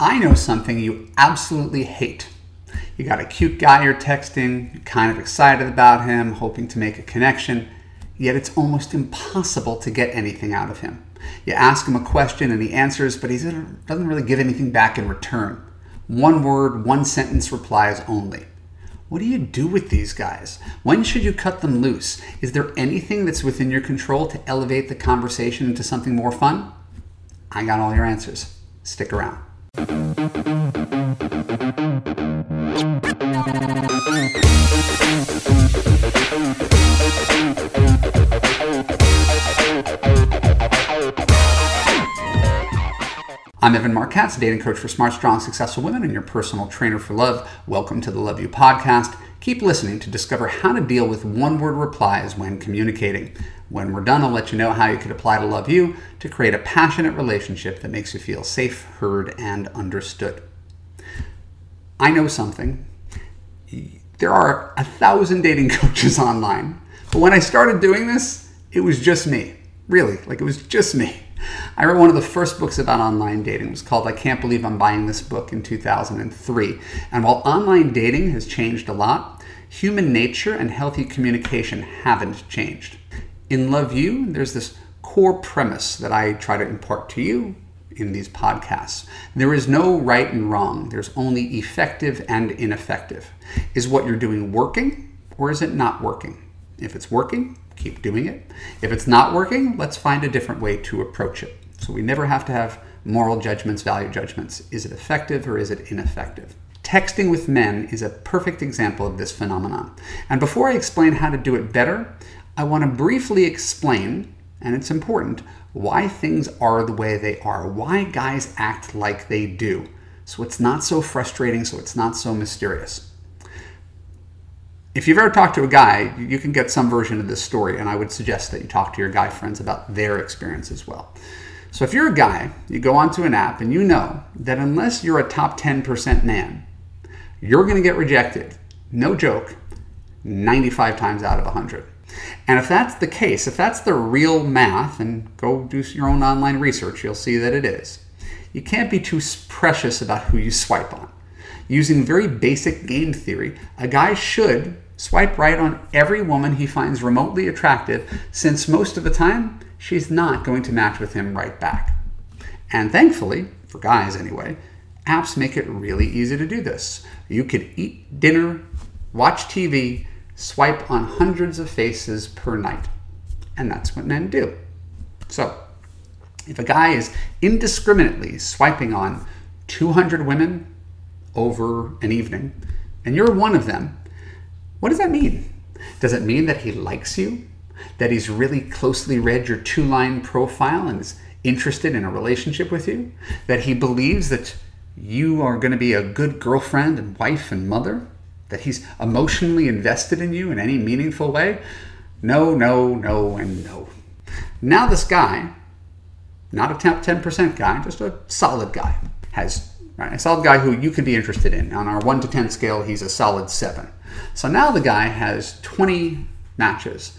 I know something you absolutely hate. You got a cute guy you're texting, you're kind of excited about him, hoping to make a connection, yet it's almost impossible to get anything out of him. You ask him a question and he answers, but he doesn't really give anything back in return. One word, one sentence replies only. What do you do with these guys? When should you cut them loose? Is there anything that's within your control to elevate the conversation into something more fun? I got all your answers. Stick around. I'm Evan Marc Katz, dating coach for smart, strong, successful women and your personal trainer for love. Welcome to the Love U podcast. Keep listening to discover how to deal with one word replies when communicating. When we're done, I'll let you know how you could apply to Love U to create a passionate relationship that makes you feel safe, heard, and understood. I know something. There are a thousand dating coaches online, but when I started doing this, it was just me. Really, like it was just me. I wrote one of the first books about online dating. It was called I Can't Believe I'm Buying This Book in 2003. And while online dating has changed a lot, human nature and healthy communication haven't changed. In Love U, there's this core premise that I try to impart to you in these podcasts. There is no right and wrong, there's only effective and ineffective. Is what you're doing working or is it not working? If it's working, keep doing it. If it's not working, let's find a different way to approach it. So we never have to have moral judgments, value judgments. Is it effective or is it ineffective? Texting with men is a perfect example of this phenomenon. And before I explain how to do it better, I want to briefly explain, and it's important, why things are the way they are, why guys act like they do. So it's not so frustrating, so it's not so mysterious if you've ever talked to a guy, you can get some version of this story, and I would suggest that you talk to your guy friends about their experience as well. So if you're a guy, you go onto an app and you know that unless you're a top 10% man, you're going to get rejected. No joke, 95 times out of 100. And if that's the case, if that's the real math, and go do your own online research, you'll see that it is. You can't be too precious about who you swipe on. Using very basic game theory, a guy should Swipe right on every woman he finds remotely attractive, since most of the time, she's not going to match with him right back. And thankfully, for guys anyway, apps make it really easy to do this. You could eat dinner, watch TV, swipe on hundreds of faces per night. And that's what men do. So, if a guy is indiscriminately swiping on 200 women over an evening, and you're one of them, what does that mean? Does it mean that he likes you? That he's really closely read your two line profile and is interested in a relationship with you? That he believes that you are going to be a good girlfriend and wife and mother? That he's emotionally invested in you in any meaningful way? No, no, no, and no. Now, this guy, not a 10% guy, just a solid guy, has right, a solid guy who you could be interested in. On our 1 to 10 scale, he's a solid 7. So now the guy has 20 matches.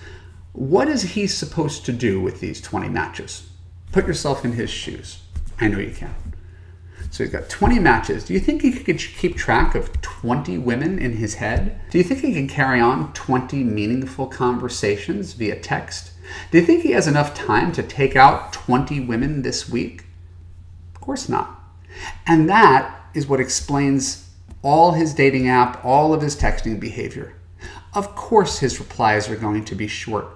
What is he supposed to do with these 20 matches? Put yourself in his shoes. I know you can. So he's got 20 matches. Do you think he could keep track of 20 women in his head? Do you think he can carry on 20 meaningful conversations via text? Do you think he has enough time to take out 20 women this week? Of course not. And that is what explains all his dating app, all of his texting behavior. Of course, his replies are going to be short.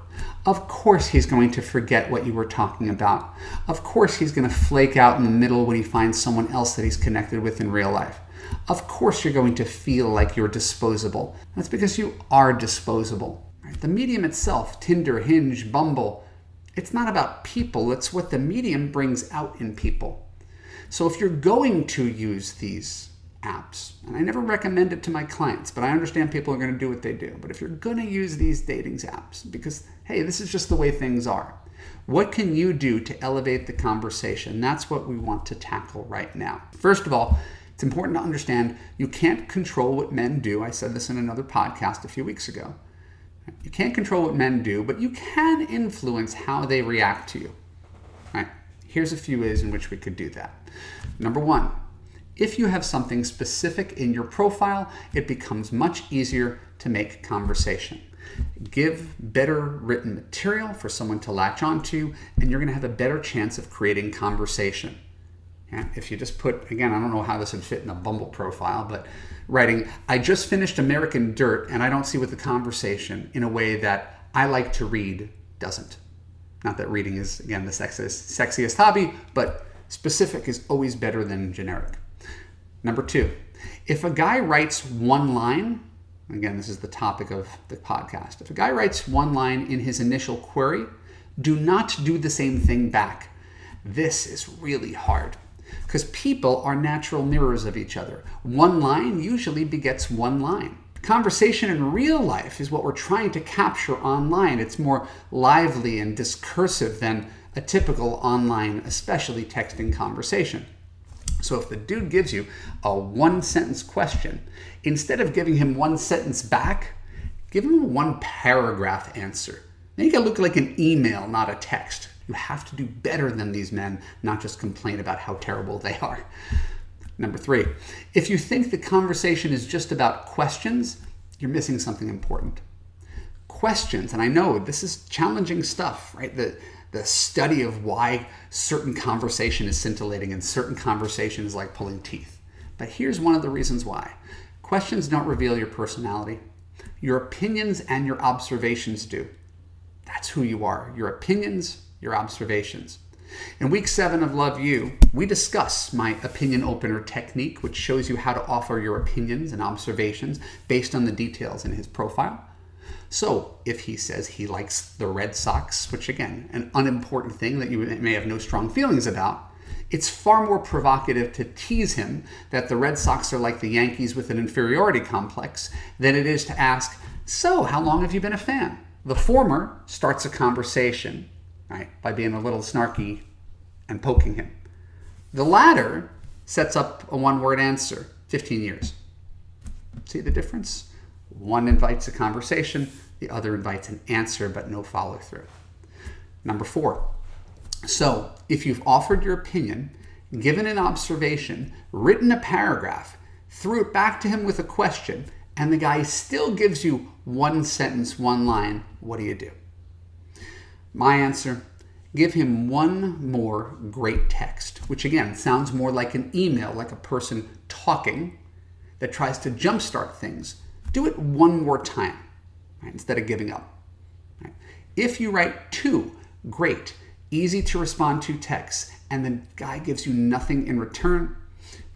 Of course, he's going to forget what you were talking about. Of course, he's going to flake out in the middle when he finds someone else that he's connected with in real life. Of course, you're going to feel like you're disposable. That's because you are disposable. The medium itself, Tinder, Hinge, Bumble, it's not about people, it's what the medium brings out in people. So if you're going to use these apps. And I never recommend it to my clients, but I understand people are going to do what they do. But if you're going to use these dating apps, because hey, this is just the way things are, what can you do to elevate the conversation? That's what we want to tackle right now. First of all, it's important to understand you can't control what men do. I said this in another podcast a few weeks ago. You can't control what men do, but you can influence how they react to you. Right? Here's a few ways in which we could do that. Number one, If you have something specific in your profile, it becomes much easier to make conversation. Give better written material for someone to latch onto, and you're going to have a better chance of creating conversation. If you just put, again, I don't know how this would fit in a Bumble profile, but writing, I just finished American Dirt and I don't see what the conversation in a way that I like to read doesn't. Not that reading is, again, the sexiest, sexiest hobby, but specific is always better than generic. Number two, if a guy writes one line, again, this is the topic of the podcast. If a guy writes one line in his initial query, do not do the same thing back. This is really hard because people are natural mirrors of each other. One line usually begets one line. Conversation in real life is what we're trying to capture online. It's more lively and discursive than a typical online, especially texting conversation. So if the dude gives you a one sentence question, instead of giving him one sentence back, give him a one paragraph answer. Make it look like an email, not a text. You have to do better than these men, not just complain about how terrible they are. Number three, if you think the conversation is just about questions, you're missing something important. Questions, and I know this is challenging stuff, right? The, the study of why certain conversation is scintillating and certain conversation is like pulling teeth. But here's one of the reasons why questions don't reveal your personality, your opinions and your observations do. That's who you are your opinions, your observations. In week seven of Love U, we discuss my opinion opener technique, which shows you how to offer your opinions and observations based on the details in his profile. So, if he says he likes the Red Sox, which again, an unimportant thing that you may have no strong feelings about, it's far more provocative to tease him that the Red Sox are like the Yankees with an inferiority complex than it is to ask, So, how long have you been a fan? The former starts a conversation, right, by being a little snarky and poking him. The latter sets up a one word answer 15 years. See the difference? One invites a conversation, the other invites an answer, but no follow through. Number four. So, if you've offered your opinion, given an observation, written a paragraph, threw it back to him with a question, and the guy still gives you one sentence, one line, what do you do? My answer give him one more great text, which again sounds more like an email, like a person talking that tries to jumpstart things do it one more time right, instead of giving up. Right? If you write two great, easy to respond to texts, and the guy gives you nothing in return,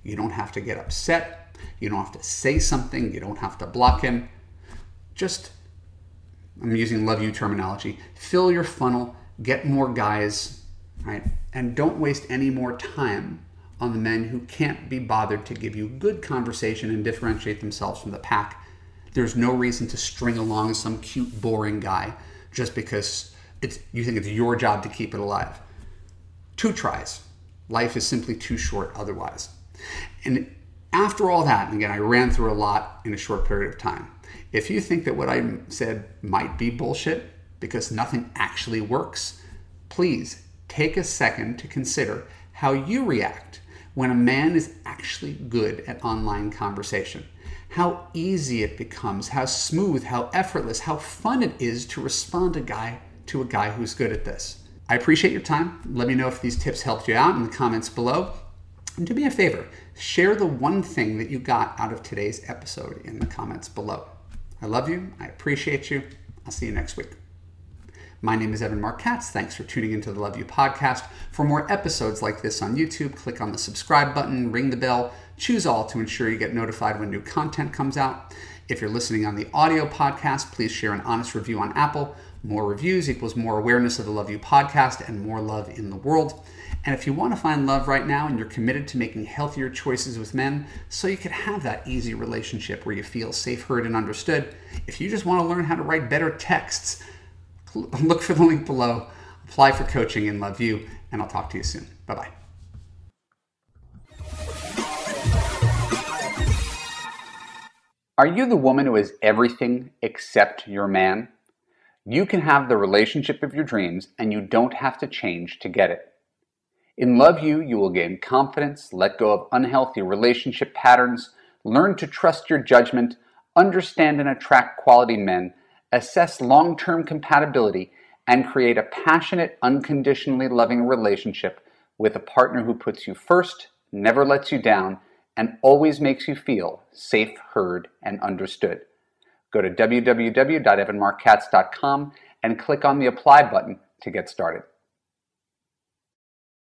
you don't have to get upset. You don't have to say something. You don't have to block him. Just, I'm using Love U terminology, fill your funnel, get more guys, right? And don't waste any more time on the men who can't be bothered to give you good conversation and differentiate themselves from the pack there's no reason to string along some cute, boring guy just because it's, you think it's your job to keep it alive. Two tries. Life is simply too short otherwise. And after all that, and again, I ran through a lot in a short period of time. If you think that what I said might be bullshit because nothing actually works, please take a second to consider how you react when a man is actually good at online conversation how easy it becomes, how smooth, how effortless, how fun it is to respond to guy to a guy who's good at this. I appreciate your time. Let me know if these tips helped you out in the comments below. And do me a favor, share the one thing that you got out of today's episode in the comments below. I love you. I appreciate you. I'll see you next week. My name is Evan Marc Katz. Thanks for tuning into the Love U podcast. For more episodes like this on YouTube, click on the subscribe button, ring the bell, choose all to ensure you get notified when new content comes out. If you're listening on the audio podcast, please share an honest review on Apple. More reviews equals more awareness of the Love U podcast and more love in the world. And if you want to find love right now and you're committed to making healthier choices with men so you can have that easy relationship where you feel safe, heard, and understood, if you just want to learn how to write better texts, look for the link below, apply for coaching and Love U, and I'll talk to you soon. Bye bye. Are you the woman who is everything except your man? You can have the relationship of your dreams and you don't have to change to get it. In Love U, you will gain confidence, let go of unhealthy relationship patterns, learn to trust your judgment, understand and attract quality men, assess long term compatibility, and create a passionate, unconditionally loving relationship with a partner who puts you first, never lets you down, and always makes you feel safe, heard, and understood. Go to www.evanmarckatz.com and click on the apply button to get started.